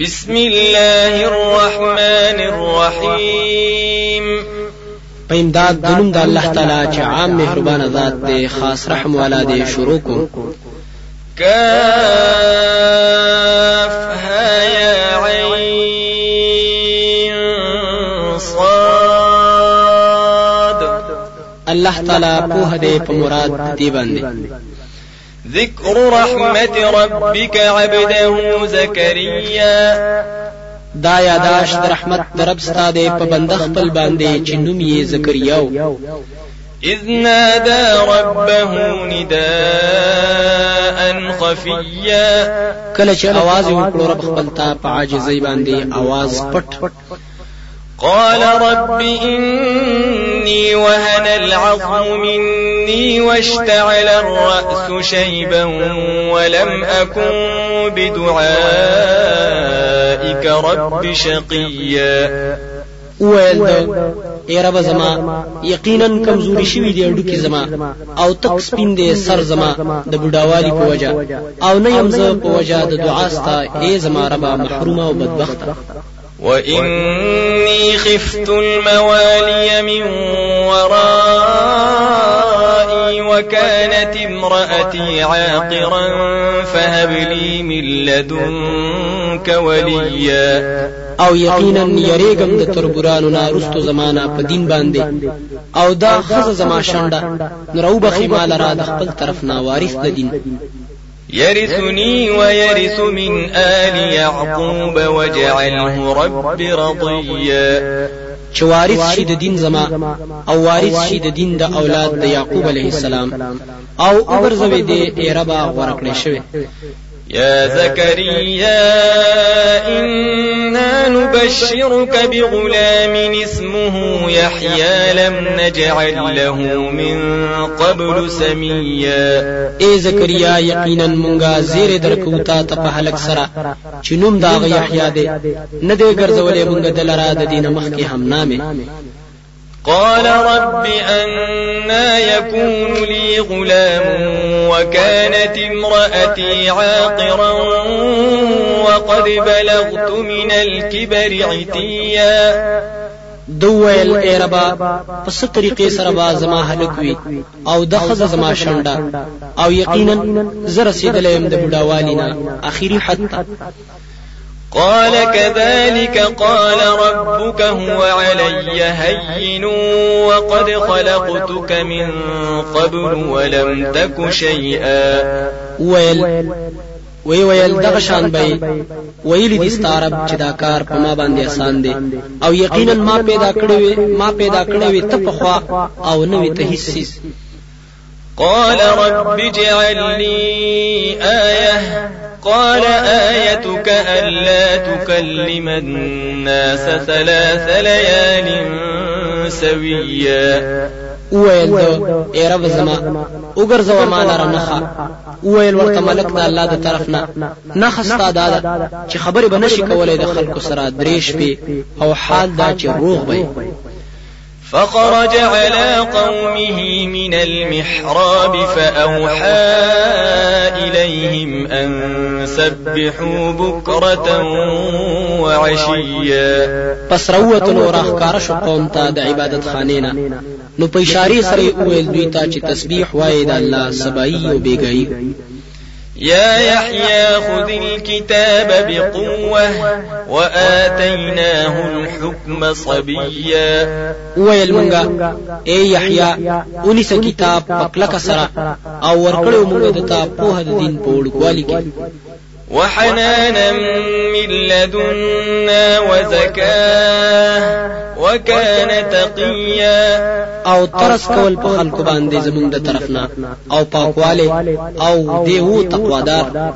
بسم الله الرحمن الرحيم په امداد د نوم د الله تعالی چې عام مهربان ذات دی خاص رحم والا دی شروع کو كاف ها يا عين صاد. الله تعالی په دې په مراد دی باندې ذكر رحمة ربك عبده زكريا دا یاداش د رحمت در رب ستاده په بنده خپل باندې چې نوم یې زکریا إذ نادى ربه نداء خفيا کله چې आवाज وکړو رب خپل ته په عاجزۍ باندې आवाज پټ قال رب إني وهن العظم مني واشتعل الرأس شيبا ولم أكن بدعائك رب شقيا. وویل د ای رب زما یقینا کمزوري شوی دی اډوکی زما أو تک سپین دی سر زما د بډاوالي په وجا أو نه يم زه په وجا د دعا ستا ای زما رب محرومه أو بدبخته. وإني خفت الموالي من ورائي وكانت امرأتي عاقرا فهب لي من لدنك وليا. أو یقینا یریګم د تربورانو نه رستو زمانہ په دین باندې. أو دا خزه زما شنډه نو بخي مال را د خپل طرف نه وارث د دین. يرثني ويرث من آل يعقوب واجعله رب رضيا. چې وارث شي د دین زما او وارث شي د دین د اولاد د یعقوب علیه السلام. او وګرځوي د ایربا ورکړې شوی يا زكريا إنا نبشرك بغلام اسمه يحيى لم نجعل له من قبل سميا. اے زکریا یقینا مونږه زیر درکو تا ته په هلک سره چې نوم دا یحیی دی نه دی ګرځولې مونږ دلرا د دینه مخکې هم قال رب أنا يكون لي غلام وكانت امرأتي عاقرا وقد بلغت من الكبر عتيا. دویل ای ربا پس طریقې سره با زما هلک وی أو د خزه زما شنډه أو یقینا زر رسیدلې د بډاوالی نه اخیری حد قال كذلك قال ربك هو علي هين وقد خلقتك من قبل ولم تك شيئا. ويل. وی ویل دغه شان به ویل دي ستارب چې دا کار په ما باندې آسان دی. او یقینا ما پیدا کړی ما پیدا کړی ته په خوا او نو ته هیڅ قال رب اجعل لي آية قال آيتك ألا تكلم الناس ثلاث ليال سويا. وویل دو ای رب زما وګرځو ما لره نخا. وویل ورته ملک د الله د طرف نه نخ ستا دا چې خبرې به نشي کولای د خلکو سره درېش په أو حال دا چې روغ وي فخرج على قومه من المحراب فأوحى إليهم أن سبحوا بكرة وعشيا. پس روت نو راخکار شو قوم ته د عبادت خانینا نو په اشاره سره وویل دوی چې تسبیح د الله سبایي أو يا يحيى خذ الكتاب بقوة وآتيناه الحكم صبيا. ويل منغا اي يحيى ونس کتاب پکلک سره أو ورکړو موږ د تا په دین په وحنانا من لدنا وزكاه وكان تقيا. او ترس کول په خلکو باندې زمونږ د طرفنا. او پاکواله او دیو تقوادار.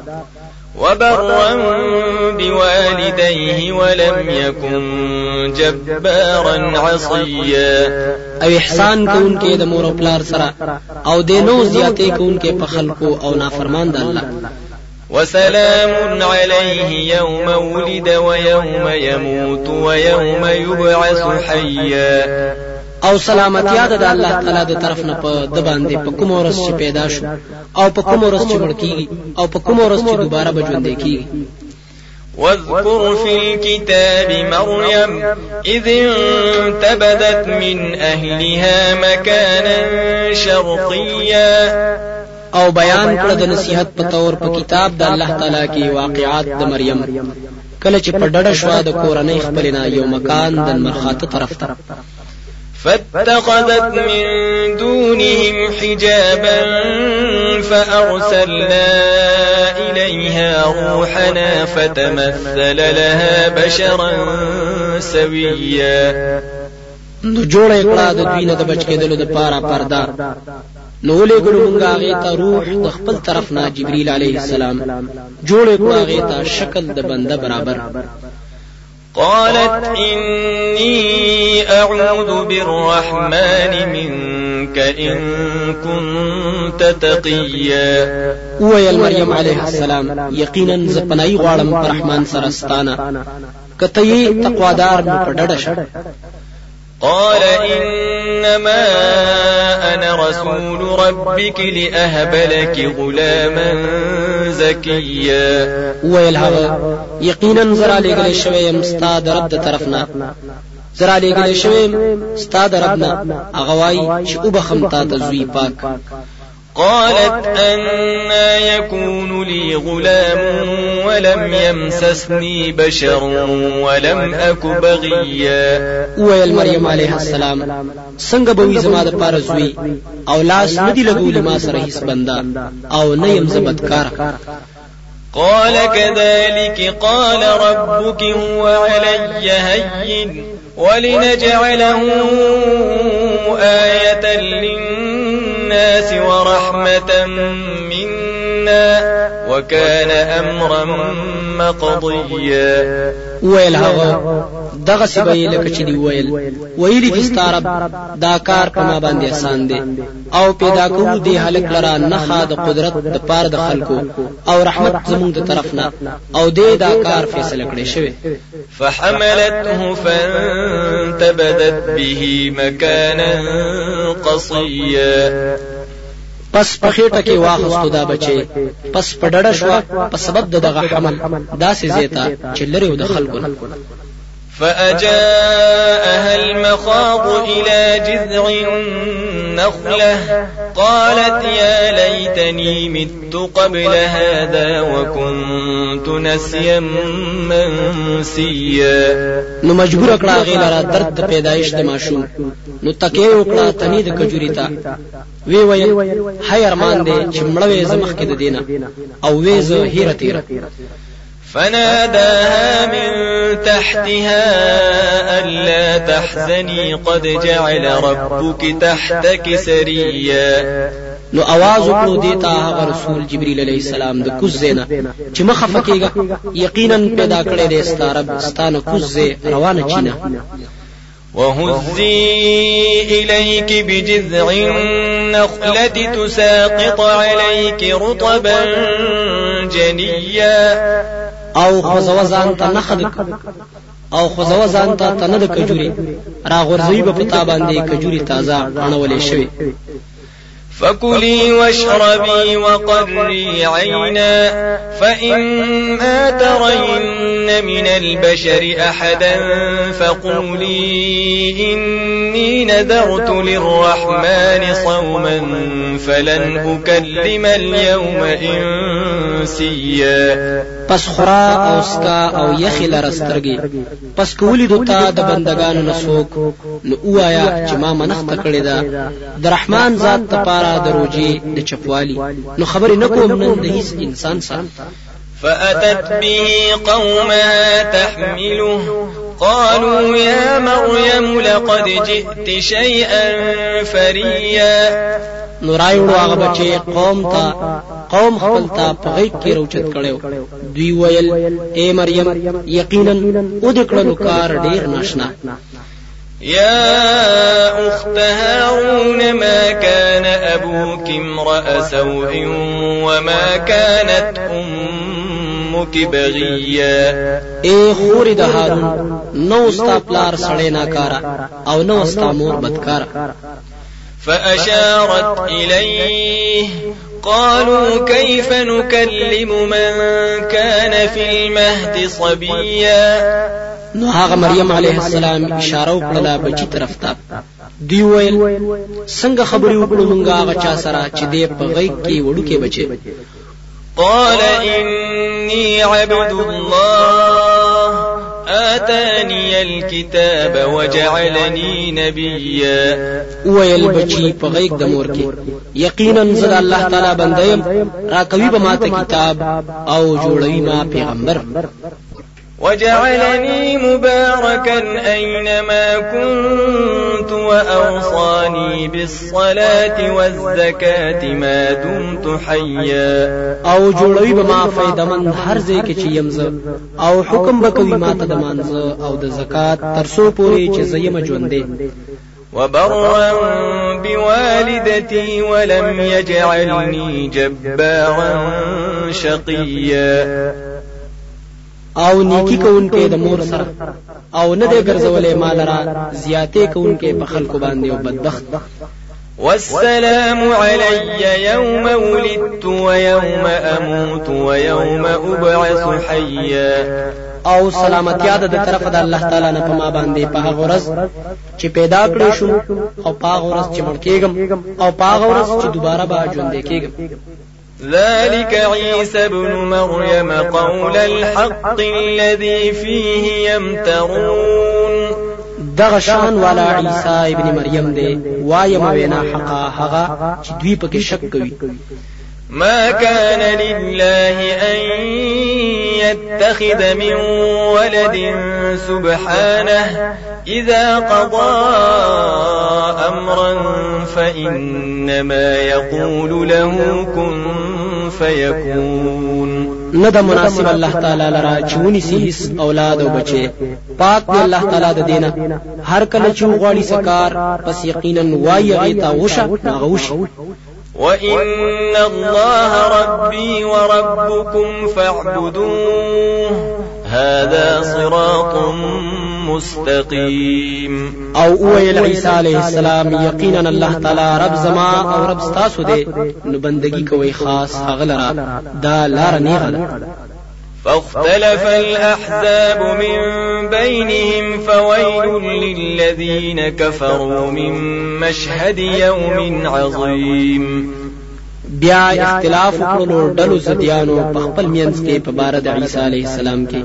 وبرا بوالديه ولم يكن جبارا عصيا. او احسان کوونکې د مور او پلار سره. او د نو زیاتې کوونکې په خلکو او نافرمان د الله وسلام عليه يوم ولد ويوم يموت ويوم يبعث حيا. أو سلامتیا د الله تعالی د طرف نه په د باندې په کوم ورځ چې پیدا شو أو په کوم ورځ چې مړ کیږي أو په کوم ورځ چې دوباره بجوندې کیږي. واذكر في الكتاب مريم إذ انتبذت من أهلها مكانا شرقيا. او بیان کړ د نصیحت په تور په کتاب د الله تعالی کې واقعات د مریم. کله چې په ډډه شو د کورنۍ خپلنا یو مکان د مرخاته طرف ته. فاتخذت من دونهم حجابا فأرسلنا إليها روحنا فتمثل لها بشرا سويا. نو جوړه کړه د دوی نه د بچ کېدلو د پاره پردا نو له ګلو مونږه هغه ته روح د خپل طرف نه جبريل عليه السلام. جوړه کړه هغه ته شکل د بنده برابر. قالت إني أعوذ بالرحمن منك إن كنت تقيا. ويل مريم عليه السلام يقينا پر رحمان سرستانه کته یې تقوادار پډړ قال إنما أنا رسول ربك لأهب لك غلاما زكيا. ويل هغه یقینا زرا لګل شوی يم ستاد رب د طرفنا. زرا لګل شوی يم ستاد ربنا. هغه وای چې وبخم تا ته زوی پاک. قالت أنا يكون لي غلام ولم يمسسني بشر ولم أك بغيا. ويل مريم عليه السلام څنګه به وي زما د پاره زوی أو لاس ندی لګول ما سره هیڅ بندا أو نه يم زبدکار قال كذلك قال ربك هو علي هين ولنجعله آية للناس ورحمة منا وكان أمرا مقضيا. ويل هغه. دغه سبې لکه چې دی ویل. ویلی دي ستارب دا کار په ما باندې آسان دی. او پیدا کوو دی هلک لرا نه د قدرت د پار د خلکو. او رحمت زمونږ د طرفنا او دې دا کار فیصله کړی شوی فحملته فانتبذت به مكانا قصيا پس په خېټه کې واخستو دا بچي پس په ډډه شو په سبب دغه حمل. داسې زیتا چې لري د خلکو فأجاءها المخاض إلى جذع النخلة. قالت يا ليتني مت قبل هذا وكنت نسيا منسيا. نو مجبور کړه غیل را درد پیدایش د ماشوم. نو تکې وکړه تنی د کجوري تا وی مړوي زمخ کې أو وې زه فناداها من تحتها ألا تحزني قد جعل ربك تحتك سريا نو आवाज وکړو دیتا هغه رسول جبريل عليه السلام د کوز زینا چې مخه فکیږي یقینا پیدا کړی دی ستارب ستانه کوز روانه چینه وهزي إليك بجذع النخلة تساقط عليك رطبا جنيا او خوزو ځان ته نخد او خوزو ځان ته تنه د کجوري. را غورځوي په پتا باندې کجوري تازه اڼولې شوی فكلي واشربي وقري عينا فإما ترين من البشر أحدا فقولي إني نذرت للرحمن صوما فلن أكلم اليوم إنسيا. پس خورا أو سکا أو یخی لرسترګي پس کولی دوتا د بندگانو نسوک نو اوایا چې ما منخت کړی دا د رحمان ذات تپارا د روجي د چپوالي نو خبرې نکوم نن د هیڅ انسان سره. فأتت به قومها تحمله. قالوا يا مريم لقد جئت شيئا فريا. نو رايوړو هغه بچي قوم ته قوم خپل ته په غیږ کې روچت کړو دوی ویل اے مریم یقینا او د کړلو کار ډیر ناشنا يا أخت هارون ما كان أبوك امرأ سوء وما كانت أمك بغيا؟ اے خور د هارون نه و ستا پلار سړی ناکاره او نه وه ستا مور بدکارا فأشارت إليه قالوا كيف نكلم من كان في المهد صبيا؟ نو هغه مریم علیه السلام اشاره وکړه بچی طرف ته. دی ویل څنګه خبرې وکړو مونږه هغه چا سره چې دې په غیږ کې وړو کې بچي قال إني عبد الله آتاني الكتاب وجعلني نبيا. ویل بچی په غیږ د مور کې. یقینا زه الله تعالی بندیم را کوي به ماته کتاب او جوړوي ما پیغمبر وجعلني مباركا أينما كنت وأوصاني بالصلاة والزكاة ما دمت حيا. أو جوړوي به ما هر ځای کې چې يمزه أو حکم به کوي ما ته د او د زکات ترڅو پورې چې زیم ژوندې وبرا بوالدتي ولم يجعلني جبارا شقيا. او نیکی کوونکې د مور سره او نه دی ګرځولې مال را زیاتې کوونکې په خلکو باندې او بدبخت. والسلام علي يوم ولدت ويوم أموت ويوم أبعث حيا او سلامتیا د طرف د الله تعالی نه په ما باندې په هغه ورځ چې پیدا کړې شو او په هغه ورځ چې مړ کېږم او په هغه ورځ چې دوباره به ژوند کېږم ذلك عيسى ابن مريم قول الحق الذي فيه يمترون. دغه شان والا عیسی ابن مریم دی وایم وینا حقا هغه چې دوی پکې شک کوي ما كان لله أن يتخذ من ولد سبحانه. إذا قضى أمرا فإنما يقول له كن فيكون. نه مناسب الله تعالی لرا چونی سي هیڅ أولاد أو بچي پاک دی الله تعالی د دینه هر کله چې غواړي سکار پس یقینا وایي غیتا وشه ناغوش. وإن الله ربي وربكم فاعبدوه. هذا صراط مستقيم. او ویل عیسی علیہ السلام یقینا الله تعالی رب زما او رب ستاسو دی نو بندگی کوي خاص هغه لره دا لار فاختلف الأحزاب من بينهم فويل للذين كفروا من مشهد يوم عظيم. بیا اختلاف وکړو ډلو د دیانو په خپل مینځ کې په باره د عیسی علیه السلام کې.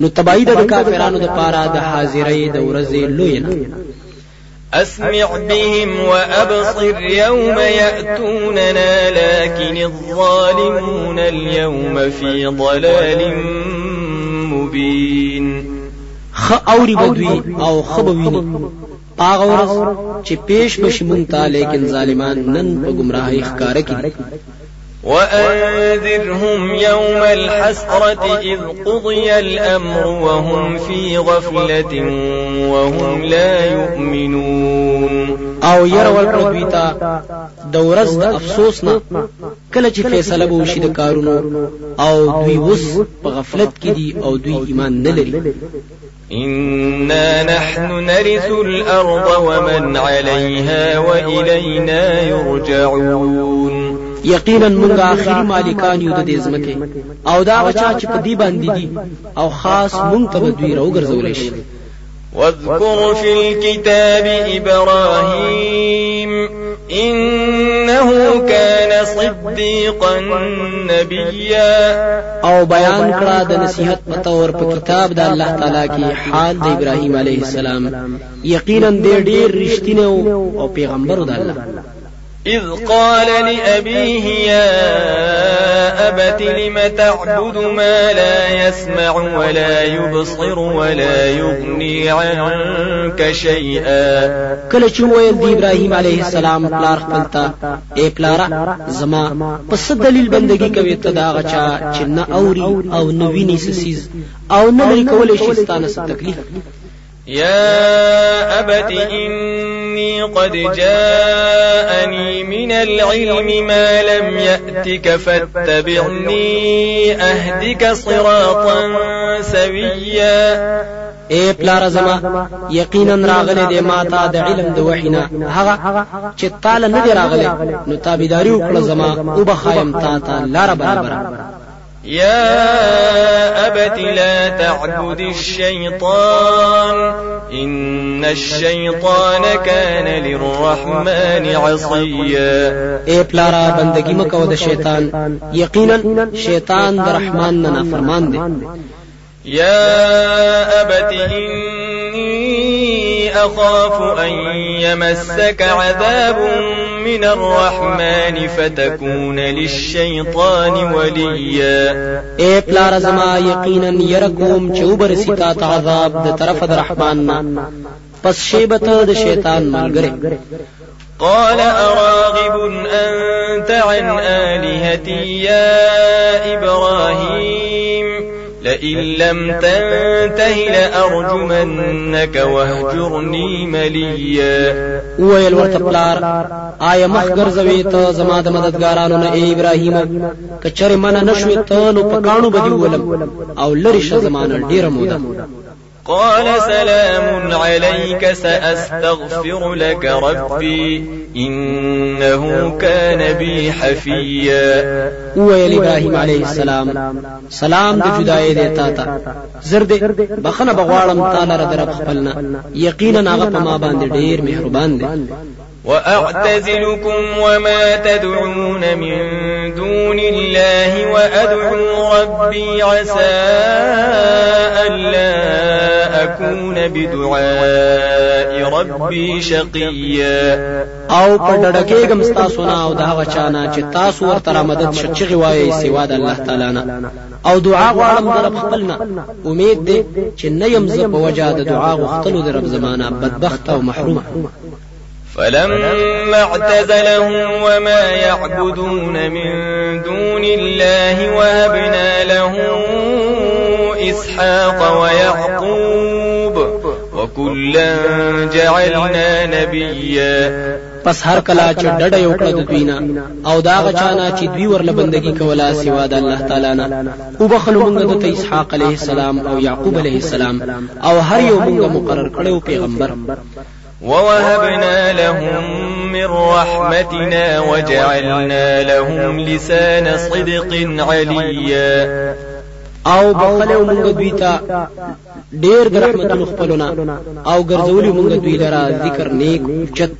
نو تبعید د کافرانو د پاره د حاضرۍ د ورځې لوی نه. أسمع بهم وأبصر يوم يأتوننا لكن الظالمون اليوم في ضلال مبين. خ أوري بدوي أو خبويني پاغ ورځ چې پیش بشي مونږ ته لیکن ظالمان نن په گمراهۍ ښکارا کړي وأنذرهم يوم الحسرة إذ قضي الأمر وهم في غفلة وهم لا يؤمنون. او ير ورکړه دوی ته د ورځ د افسوس نه. کله چې فیصله به وشي د کارونو او دوی وس په غفلت کې دي او دوی ایمان نه لري. إنا نحن نرث الأرض ومن عليها وإلينا يرجعون. یقینا موږ اخري مالکان یو د دې ځمکه او دا غچا چې په دې باندې دي او خاص موږ ته به دوی راوګرځول شي واذكر في الكتاب إبراهيم إنه كان صديقا نبيا. او بیان کړه د نصیحت په تور په کتاب د الله تعالی کې حال د ابراهیم علیه السلام. یقینا دې ډېر رښتینه او پیغمبر د الله إذ قال لأبيه يا أبت لم تعبد ما لا يسمع ولا يبصر ولا يغني عنك شيئا؟ کله چې ویل دی ابراهیم علیه السلام پلار خپل ته اے پلارا زما پس دلیل بندگی کوي ته دا غچا چې نه اوري او نه ویني سسیز او نه لري کولای شي ستانه څه تکلیف يا أبت إني قد جاءني من العلم ما لم يأتك فاتبعني أهدك صراطا سويا. اے پلار زما یقینا راغله دې ماته د علم د وحې نه هغه چې تعالی نه دی راغله نو تابعداري وکړه زما او وښایم تا ته لار برابر. يا أبت لا تعبد الشيطان. إن الشيطان كان للرحمن عصيا. اے پلاره بندگی مکو د شیطان. یقینا شیطان د رحمان نه فرمان دی يا أبت إني أخاف أن يمسك عذاب من الرحمن فتكون للشيطان وليا. اے پلار زما یقینا يرکوم چوبر ستا عذاب د طرف د رحمان پس شیبت د شیطان ملګری. قال أراغب أنت عن آلهتي يا إبراهيم؟ لئن لم تنته لأرجمنك واهجرني مليا. ویل ورته پلار آیا مخ ګرځوي ته زما د مددګارانو نه ای ابراهیم؟ کچرې منع نشوې ته نو په کانو به دې ولم او لرې شه زما نه ډیره موده قال سلام عليك سأستغفر لك ربي. إنه كان بي حفيا. ویل إبراهيم عليه السلام. سلام د جدای دی تا ته زرد بخنه بغواړم تعالی را در خپلنا. یقینا هغه په ما باندې ډیر مهربان دی. وأعتزلكم وما تدعون من دون الله وأدعو ربي عسى ألا أكون بدعاء ربي شقيا. آو په ډډکېګم تاسو نه أو دا هغه چانه چې تاسو ورته را مدد شچغي وایي سوا د الله تعالی نه أو دعا غواړم در خپلنا امید دې چې نه يم زه په وجه د دعا غوښتلو د رب زمانہ بدبخت أو محروم فلما اعتزلهم وما يعبدون من دون الله وهبنا له إسحاق ويعقوب وكلا جعلنا نبيا. پس هر کلا چې ډډه یو کړه د دوینا او دا غچانا چې دوی ورله بندگی کولا سوا د الله تعالی نه. او بخلو موږ د اسحاق علیه السلام او یعقوب علیه السلام او هر یو موږ مقرر کړو پیغمبر. ووهبنا لهم من رحمتنا وجعلنا لهم لسان صدق عليا او بخلو مونږ دوی ته ډېر د رحمتونو خپلونه او ګرځولي مونږ دوی لرا ذکر نیک چت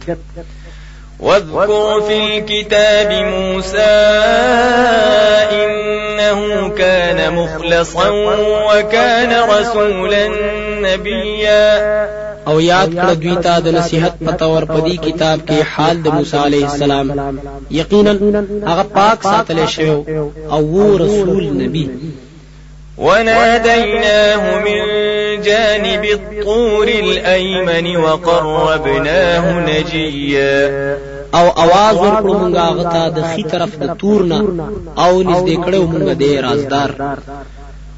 واذكر في الكتاب موسى إنه كان مخلصا وكان رسولا نبيا او یاد کړه دوی ته د نصیحت په تور په دې کتاب کې حال د موسی علیه السلام. یقینا هغه پاک ساتل شوی او وو رسول نبی وناديناه من جانب الطور الأيمن وقربناه نجيا او आवाज ورکړو مونږه هغه ته د خي طرف د تور نه او نږدې کړو مونږه د رازدار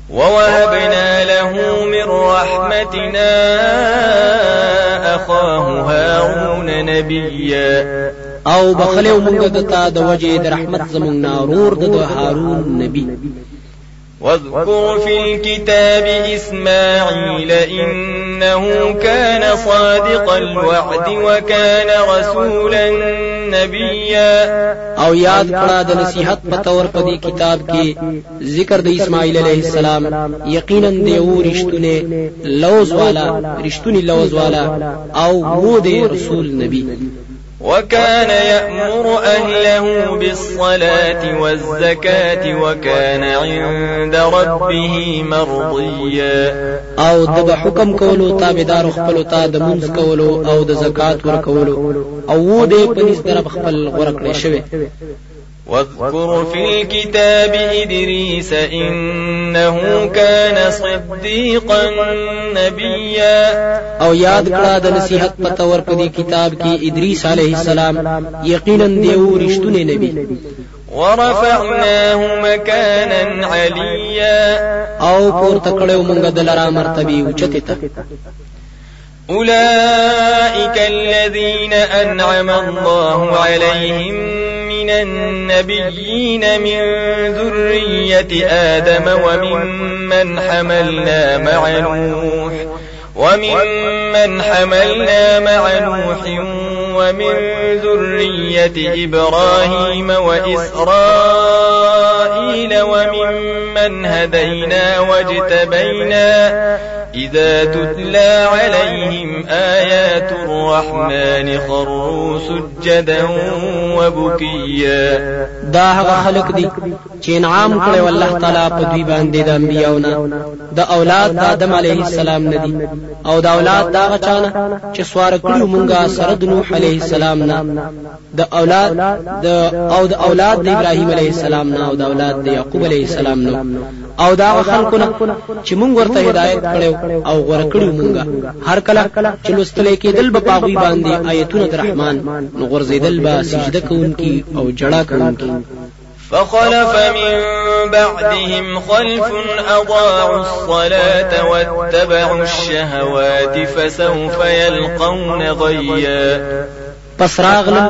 ووهبنا له من رحمتنا أخاه هارون نبيا او بخلو مونږ دته د وجه د رحمت زمونږ نارور د هارون نبی واذكر في الكتاب إسماعيل إنه كان صادق الوعد وكان رسولا نبيا. أو یاد کړه د نصیحت په تور په دې کتاب کې ذکر د اسماعیل علیه السلام یقینا دی و رښتونه لوز والا رښتونی لوز والا أو وو دی رسول نبی. وكان يأمر أهله بالصلاة والزكاة وكان عند ربه مرضيا. او د حکم کولو تابعدار خپل ته د منځ کولو او د زکات ورکولو. او و دې په نس در خپل غورکړې شوی واذكر في الكتاب إدريس إنه كان صديقا نبيا. أو یاد کړه د نصیحت په تور په دې کتاب کې ادریس علیه السلام. یقینا دیو رښتونه نبی ورفعناه مكانا عليا. أو پورته کړو مونږ د لرا مرتبه اوچته أولئك الذين أنعم الله عليهم النبيين من ذرية آدم وممن حملنا مع نوح وممن حملنا مع نوح ومن ذرية إبراهيم وإسرائيل وممن هدينا واجتبينا إذا تتلى عليهم آيات الرحمن خروا سجدا وبكيا. دا هغه خلق دي چې انعام کړي والله تعالی په دوی باندې د انبیاونه د اولاد د آدم علیه السلام ندي او د اولاد دا غچانه چې سوار کړیو مونږه سره د نوح علیه السلام نه. د اولاد د او د اولاد د ابراهیم علیه السلام نه او د اولاد د یعقوب علیه السلام نه. او دا خلکونه چې مونږ ورته هدایت کړو او غوړه کړو مونږه. هر کله چې لوستل کېدل په پاغوي باندې آیتونه د رحمان نو غرزیدل به سجده کوونکی او جړه کوونکی فخلف من بعدهم خلف أضاعوا الصلاة واتبعوا الشهوات فسوف يلقون غيا پس راغله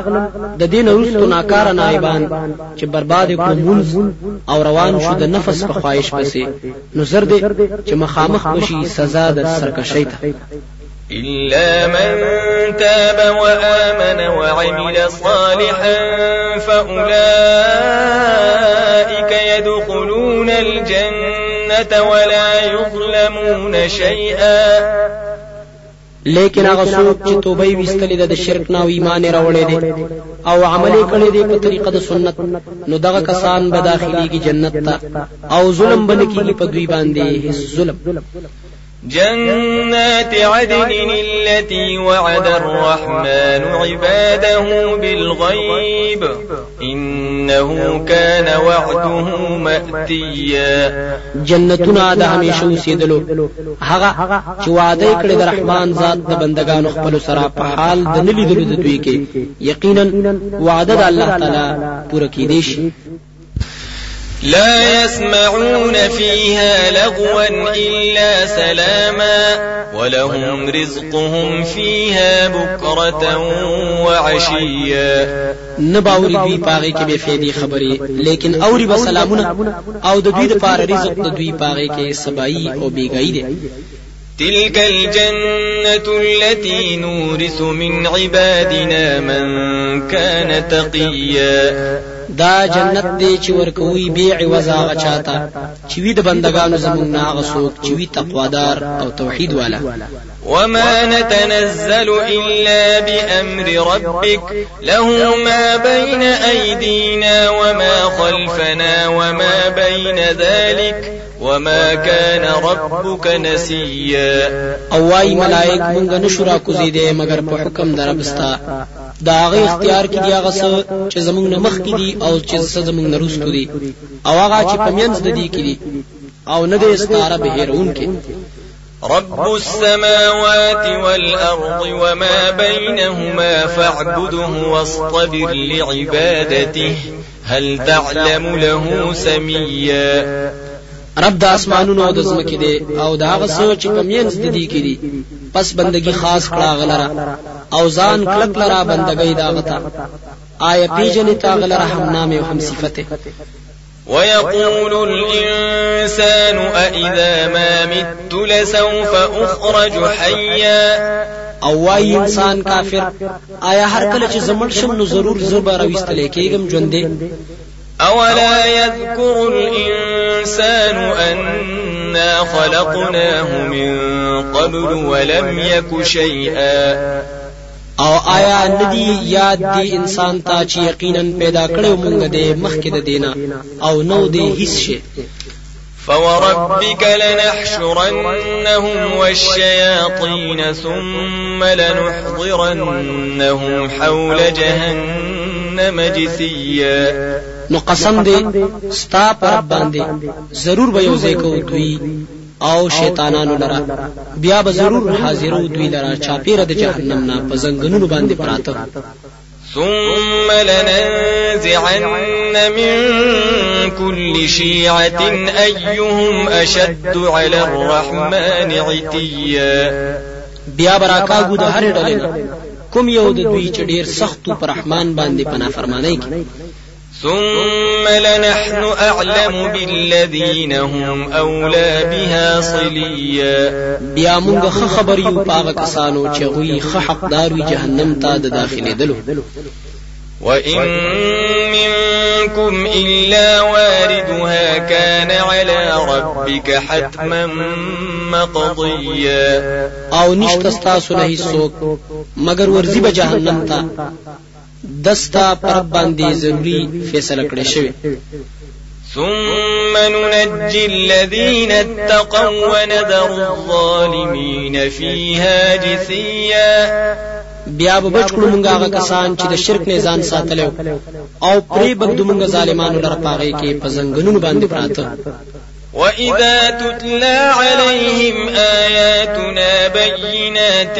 د دوی نه وروستو ناکار نایبان چې برباد یې کړو مونځ او روان شو د نفس په خواهش پسې. نو زر دې چې مخامخ بشي سزا د سرکشۍ ته. إلا من تاب وآمن وعمل صالحا فأولئك يدخلون الجنة ولا يظلمون شيئا لیکن هغه څوک چې توبه یې وستلې د شرک نه او ایمان راوړې دي. او عمل یې کړی دی په طریقه د سنت نو دغه کسان به داخليږي جنت ته. او ظلم به نه کېږي په دوی باندې هیڅ ظلم. جنات عدن التي وعد الرحمن عباده بالغيب إنه كان وعده مأتيا. جنتنا د همیشه اوسېدلو هغه چې وعده کړی د رحمان ذات د بندگانو خپل سره په حال د نلیدلو د دوی کې. یقینا وعده د الله تعالی پوره کیدی شي لا يسمعون فيها لغوا إلا سلاما ولهم رزقهم فيها بكرة وعشيا. نباوري دوی پاغه کې به فېدی خبرې لیکن اوري به أو د دوی د پاره رزق د دوی پاغه کې سبای أو بیګای دي تلك الجنة التي نورث من عبادنا من كان تقيا. دا جنت دی چې ورکوي بیع وزا غچاتا چې وی د بندگانو زمونږ نه هغه څوک چې وی تقوادار أو توحید والا وما نتنزل إلا بأمر ربك. له ما بين أيدينا وما خلفنا وما بين ذلك. وما كان ربك نسيا. أو وايي ملائک مونږ نشو را کوزیدې مگر په حکم دربستا. دا هغه اختیار کې دی هغه څه چې زمونږ نه مخ کې دي أو چې څه زمونږ نه وروسته دي أو هغه چې پمینځ د دې کې دي أو نه دې ستاره بهرون کې رب السماوات والأرض وما بينهما فاعبده واصطبر لعبادته. هل تعلم له سميا؟ رب د اسمانونو او د زمکې دی او دا هغه څه چې په مینځ د دې کې دي پس بندگی خاص کړه غلره او ځان کلک لرا بندګۍ دا غتا آیا پیجن تا غلره هم نام او هم صفته ويقول الإنسان أإذا ما مت لسوف أخرج حيا. او وای انسان کافر آیا هر کله چې زمړ شم نو ضرور زربا راويستل کېږم ژوندې أولا يذكر الإنسان أنا خلقناه من قبل ولم يك شيئا. أو آیا ندی یاد دی إنسان ته چې یقینا پیدا کړو مونږ دې مخکې د دینه أو نو دې هیڅ شي. فوربك لنحشرنهم والشياطين ثم لنحضرنهم حول جهنم. جثيا نو قسم دې ستا پر باندې ضرور به یو ځای کو دوی او شیطانانو لرا بیا به ضرور حاضرو دوی لرا چاپیره د جهنم نه په زنګونو باندې پراته. ثم لننزعن من كل شيعة أيهم أشد على الرحمن عتيا. بیا براکاګو د هر ډلې نه کوم یو د دوی چې ډیر سختو پر رحمان باندې په نافرمانۍ کې وي ثم لنحن أعلم بالذين هم أولى بها صليا. بیا موږ خ خبر یو پاغه کسانو چې غوي خ حقدار وي جهنم ته د داخلي دلو وإن منكم إلا واردها كان على ربك حتما مقضيا. أو نشته ستاسو نه هیڅوک مگر ورزي به جهنم ته دستا پر باندې ضروری فیصله کړی شوی ثم ننجي الذين اتقوا ونذر الظالمين فيها جثيا. بیا به بچ کړو مونږه هغه کسان چې د شرک نه ځان ساتلو أو پرې بګدو مونږه ظالمانو لپاره پاغي کې په زنګونو باندې پراته وإذا تتلى عليهم آياتنا بينات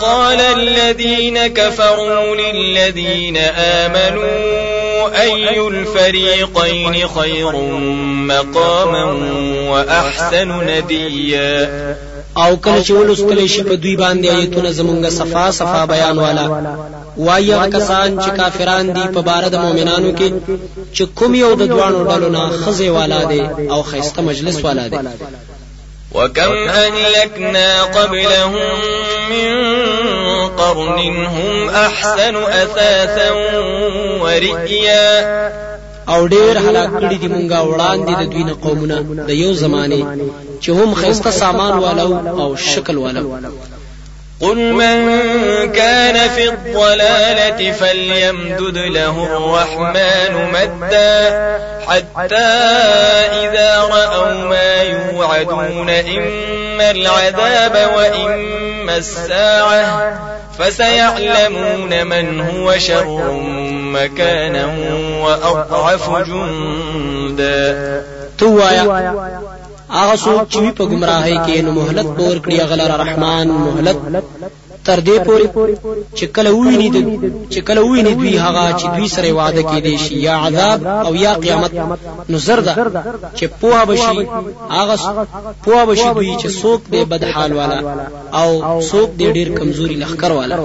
قال الذين كفروا للذين آمنوا أي الفريقين خير مقاما وأحسن نديا او کله چې ولستل شي په دوی باندې آیتونه زمونږه صفا صفا بیان والا. وایي کسان چې کافران دي په باره د مؤمنانو کې چې کوم یو د دوانو ډلو نه خزه والا دي او خیسته مجلس والا دي. وكم أهلكنا قبلهم من قرن هم أحسن أثاثا ورئيا أو ډیر هلاک کړي دي مونږه وړاندې د دوی نه قومونه. د یو زمانه چې هم خسته سامان والو أو شکل والو. قل من كان في الضلالة فليمدد له الرحمن مدا حتى إذا رأوا ما يوعدون إما العذاب وإما الساعة. فسيعلمون من هو شر مكانا وأضعف جندا. توایا هغه څوک چې په گمراهۍ کې نو مهلت پور کړی غلر رحمان مهلت تر دې پورې چې کله ویني د چې کله ویني دوی هغه چې دوی سره وعده کې دي شي یا عذاب او یا قیامت. نو زرده چې پوها بشي هغه پوها بشي دوی چې څوک دې بد حال والا او څوک دې ډیر کمزوري لخر والا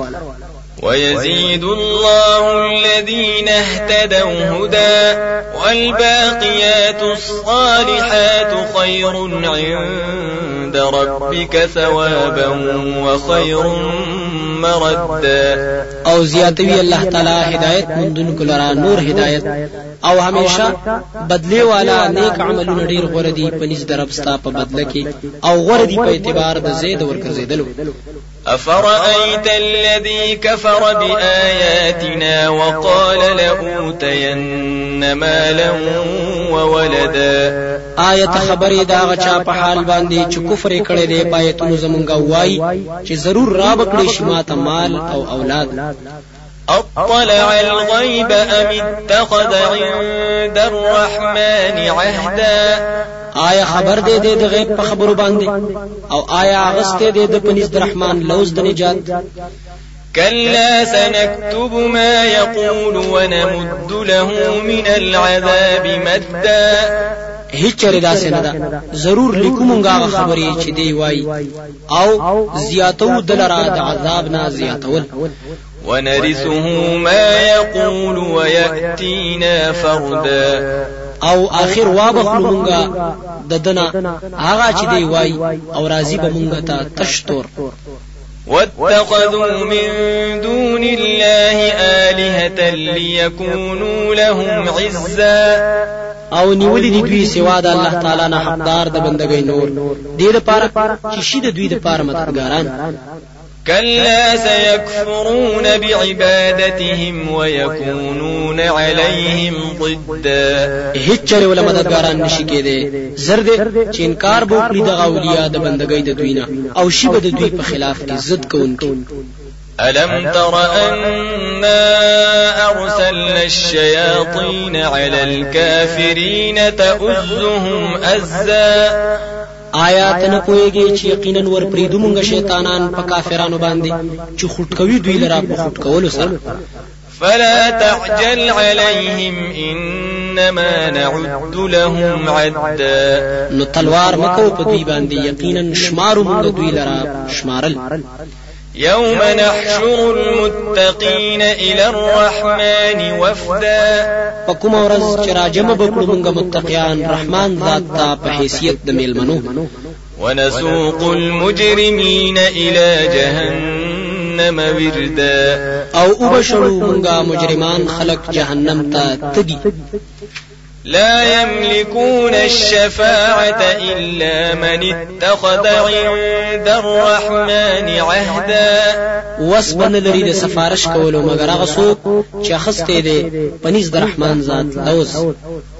ويزيد الله الذين اهتدوا هدى والباقيات الصالحات خير عند ربك ثوابا وخير مردا. أو زیاتوي الله تعالی هدایت مندونکو لرا نور هدایت او همیشه بدلی والا نیک عملونه ډیر غوړه دي په نس دربستا په بدله کې او غوړه دي په اعتبار د زید ورکرزیدلو أفرأيت الذي كفر بآياتنا وقال لأوتين مالا وولدا؟ آیا ته خبر یې د هغه چا په حال باندې چې کفر کړي دی په آیتونو زمونږ وای چې ضرور را بکړي شي ماته مال او اولاد اطلع الغيب ام اتخذ عند الرحمن عهدا؟ آیا خبر دې دې د غیب په خبرو باندې او آیا غسته دې د پنځ رحمان لوز د نجات كلا سنكتب ما يقول ونمد له من العذاب مدا. هیڅ چره داسې نه ده ضرور لیکومږه خبرې چې دی وای او زیاتو دلرا د عذاب نه زیاتول ونرثه ما يقول ويأتينا فردا. او اخر وابخلو مونږه د دنا هغه چې دی وای او راضی به مونږه ته تشتور واتخذوا من دون الله آلهة ليكونوا لهم عزا. او نیولې دي دوی سوا د الله تعالی نه حقدار د بندګۍ نور. دې لپاره چې شي د دوی لپاره مددګاران كلا سيكفرون بعبادتهم ويكونون عليهم ضدا. هیڅ چره ولا مددګاران نشي کېده زر دې چې انکار وکړي د اولیاء د بندګۍ د دوی نه أو شی به د دوی په خلاف کې ضد کوونکي ألم تر أنا أرسلنا الشياطين على الكافرين تؤزهم أزا آیا ته نه پوهېږې چې یقینا ور پریدو مونږ شیطانان په کافرانو باندې چې خټ کوي دوی لرا په خټ کولو سره. فلا تعجل عليهم إنما نعد لهم عدا. نو تلوار مکو په دوی باندې یقینا شمارو مونږ دوی لرا شمارل يوم نحشر المتقين إلى الرحمن وفدا. په کومه ورځ چې راجمع بکړو موږ متقیان رحمان ذات ته په حیثیت د میلمنو ونسوق المجرمين إلى جهنم وردا. أو وبشرو موږ مجرمان خلق جهنم ته تدي لا يملكون الشفاعة إلا من اتخذ عند الرحمن عهدا. وسبن لري د سفارش کولو مگر هغه څوک چې خسته دي پنيز د رحمان ذات لوز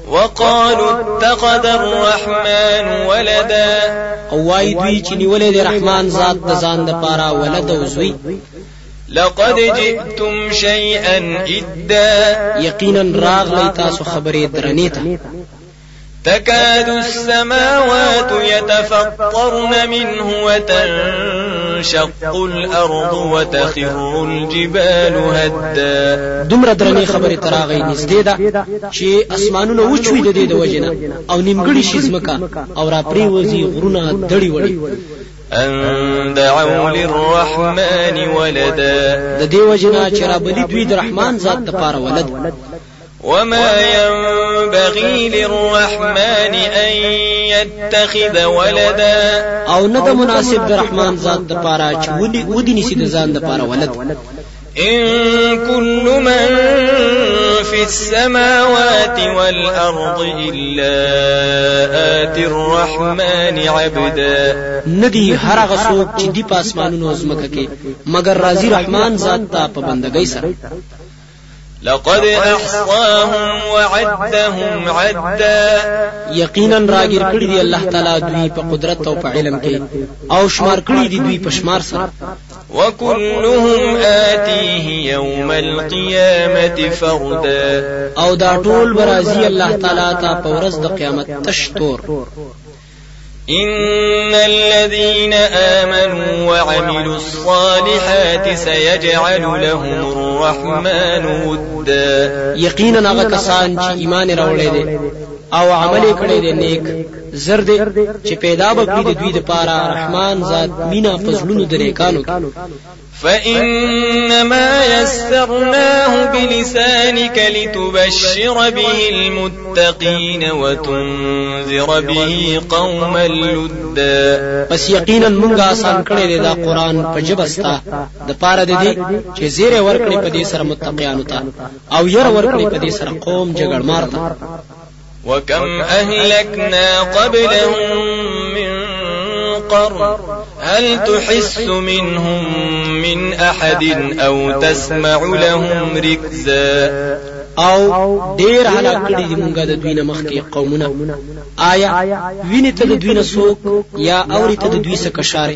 وقالوا اتخذ الرحمن ولدا. او وای دوی چې نیولې د رحمان ذات د ځان د پاره ولد او زوی لقد جئتم شيئا إدا. یقینا راغلی تاسو خبرې درنې ته تكاد السماوات يتفطرن منه وتنشق الأرض وتخر الجبال هدا. دومره درنې خبرې تراغې نږدې ده چې اسمانونه وچوي د دې د وجنه او نیمګړي شي ځمکه او را پریوزي غرونه دړي وړي. أن دعوا للرحمن ولدا. د دې وجنا چې را بلی دوی د رحمان ذات لپاره ولد وما ينبغي للرحمن أن يتخذ ولدا او نه د مناسب د رحمان ذات لپاره چې ودی نسی د ځان لپاره ولد. إن كل من في السماوات والأرض إلا آتي الرحمن عبدا. ندی هر هغه څوک چې دی په اسمانونو زمکه کې مگر راضي رحمان ذات ته په بندګۍ سره لقد أحصاهم وعدهم عدا. یقینا راګر کړی دی الله تعالی دوی په قدرت أو په علم کې. أو شمار کړی دی دوی په شمار سره. وكلهم آتيه يوم القيامة فردا. أو دا ټول برازي الله تعالی ته په ورځ د قیامت تشتور إن الذين آمنوا وعملوا الصالحات سيجعل لهم الرحمن ودا. یقینا هغه کسان چې ایمان راوړی دي او عمل کړی دی نیک زر دې چې پیدا بکړي د دوی لپاره رحمان ذات مینا فضلونو د نیکانو فإنما يسرناه بلسانك لتبشر به المتقين وتنذر به قوما لدا. پس یقینا مونږه آسان کړی دی دا قران په جبستا د پاره د دې چې زیره ورکړي په دې سره متقیانو ته او ير ورکړي په دې سره قوم جګړمار ته. وكم أهلكنا قبلهم من قرن هل تحس منهم من أحد أو تسمع لهم ركزا؟ او ډیر هلاک کړي دي مونږه د دوی نه مخکې قومونه آیا ویني ته د دوی نه څوک یا اوري ته د دوی څخه کشاره